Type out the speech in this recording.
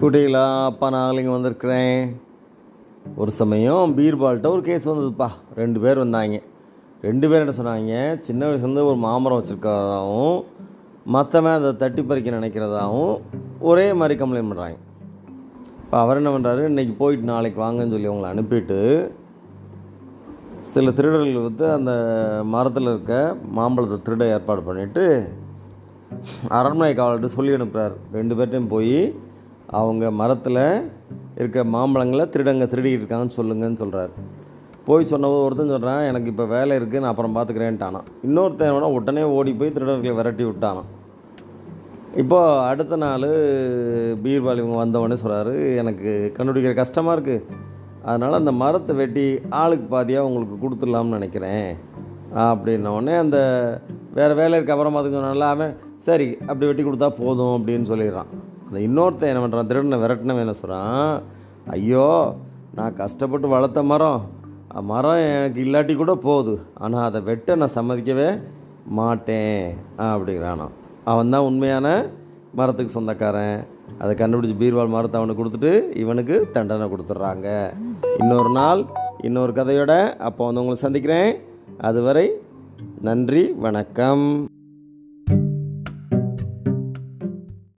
குட்டிகளா அப்பா நான் இங்கே வந்திருக்கிறேன். ஒரு சமயம் பீர்பால்கிட்ட ஒரு கேஸ் வந்ததுப்பா. ரெண்டு பேர் வந்தாங்க. ரெண்டு பேர் என்ன சொன்னாங்க? சின்ன வயசுலேருந்து ஒரு மாமரம் வச்சுருக்கிறதாகவும் மற்றவன் அதை தட்டி பறிக்க நினைக்கிறதாகவும் ஒரே மாதிரி கம்ப்ளைண்ட் பண்ணுறாங்க இப்போ அவர் என்ன பண்ணுறாரு இன்றைக்கி போயிட்டு நாளைக்கு வாங்கன்னு சொல்லி அவங்கள அனுப்பிட்டு சில திருடர்கள் வந்து அந்த மரத்தில் இருக்க மாம்பழத்தை திருட ஏற்பாடு பண்ணிவிட்டு அரண்மனை காவல்கிட்ட சொல்லி அனுப்புகிறார் ரெண்டு பேர்ட்டையும் போய் அவங்க மரத்தில் இருக்க மாம்பழங்களை திருடங்க திருடிக்கிட்டு இருக்காங்கன்னு சொல்லுங்கன்னு சொல்கிறார் போய் சொன்னபோது ஒருத்தன் சொல்கிறான் எனக்கு இப்போ வேலை இருக்குது நான் அப்புறம் பார்த்துக்கிறேன்ட்டானான் இன்னொருத்தன் வேணா உடனே ஓடி போய் திருடர்களை விரட்டி விட்டானான் இப்போ அடுத்த நாள் பீர்பால் இவங்க வந்தவொடனே சொல்கிறாரு எனக்கு கண்டுபிடிக்கிற கஷ்டமாக இருக்குது அதனால் அந்த மரத்தை வெட்டி ஆளுக்கு பாதியாக உங்களுக்கு கொடுத்துடலாம்னு நினைக்கிறேன். அப்படின்னோடனே அந்த வேறு வேலை இருக்க அப்புறம் பார்த்துக்க சொன்னால அவன் சரி அப்படி வெட்டி கொடுத்தா போதும் அப்படின்னு சொல்லிடுறான். அந்த இன்னொருத்தன் என்ன பண்ணுறான் திருடனை விரட்டினவன் என்ன சொல்கிறான் ஐயோ நான் கஷ்டப்பட்டு வளர்த்த மரம். மரம் எனக்கு இல்லாட்டி கூட போகுது. ஆனால் அதை வெட்ட நான் சம்மதிக்கவே மாட்டேன் அப்படிங்கிறானாம். அவன் தான் உண்மையான மரத்துக்கு சொந்தக்காரன். அதை கண்டுபிடிச்சி பீர்வால் மரத்தை அவனுக்கு கொடுத்துட்டு இவனுக்கு தண்டனை கொடுத்துட்றாங்க. இன்னொரு நாள் இன்னொரு கதையோட அப்போ வந்து உங்களை சந்திக்கிறேன். அதுவரை நன்றி வணக்கம்.